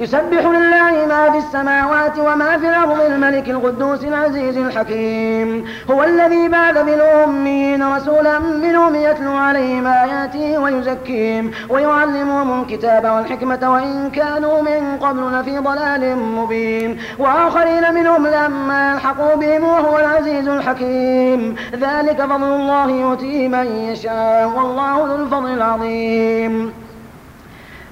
يسبح لله ما في السماوات وما في الأرض الملك القدوس العزيز الحكيم. هو الذي بعث بالأمين رسولا منهم يتلو عليهم آياته ويزكيهم ويعلمهم الكتاب والحكمة وإن كانوا من قبل لفي ضلال مبين. وآخرين منهم لما يلحقوا بهم وهو العزيز الحكيم. ذلك فضل الله يؤتيه من يشاء والله ذو الفضل العظيم.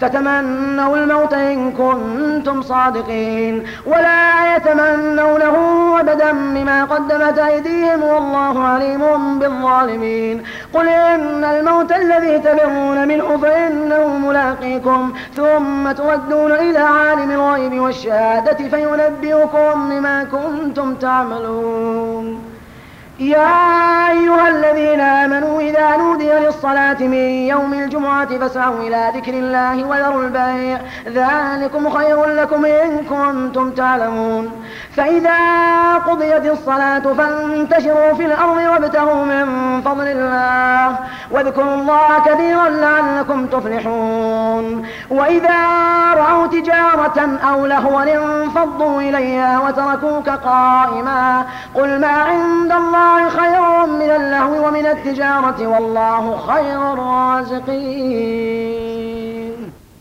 فتمنوا الموت إن كنتم صادقين. ولا يتمنونه أبدا بما قدمت أيديهم والله عليم بالظالمين. قل إن الموت الذي تفرون منه فإنه ملاقيكم ثم تردون إلى عالم الغيب والشهادة فينبئكم بما كنتم تعملون. يا أيها الذين آمنوا إذا نودي للصلاة من يوم الجمعة فاسعوا إلى ذكر الله وذروا البيع. ذلكم خير لكم إن كنتم تعلمون. فإذا قضيت الصلاة فانتشروا في الأرض وابتغوا من فضل الله. واذكروا الله كثيرا لعلكم تفلحون. وإذا رأوا تجارة أو لهوا انفضوا إليها وتركوك قائما. قل ما عند الله خير من التجارة والله خير الرازقين.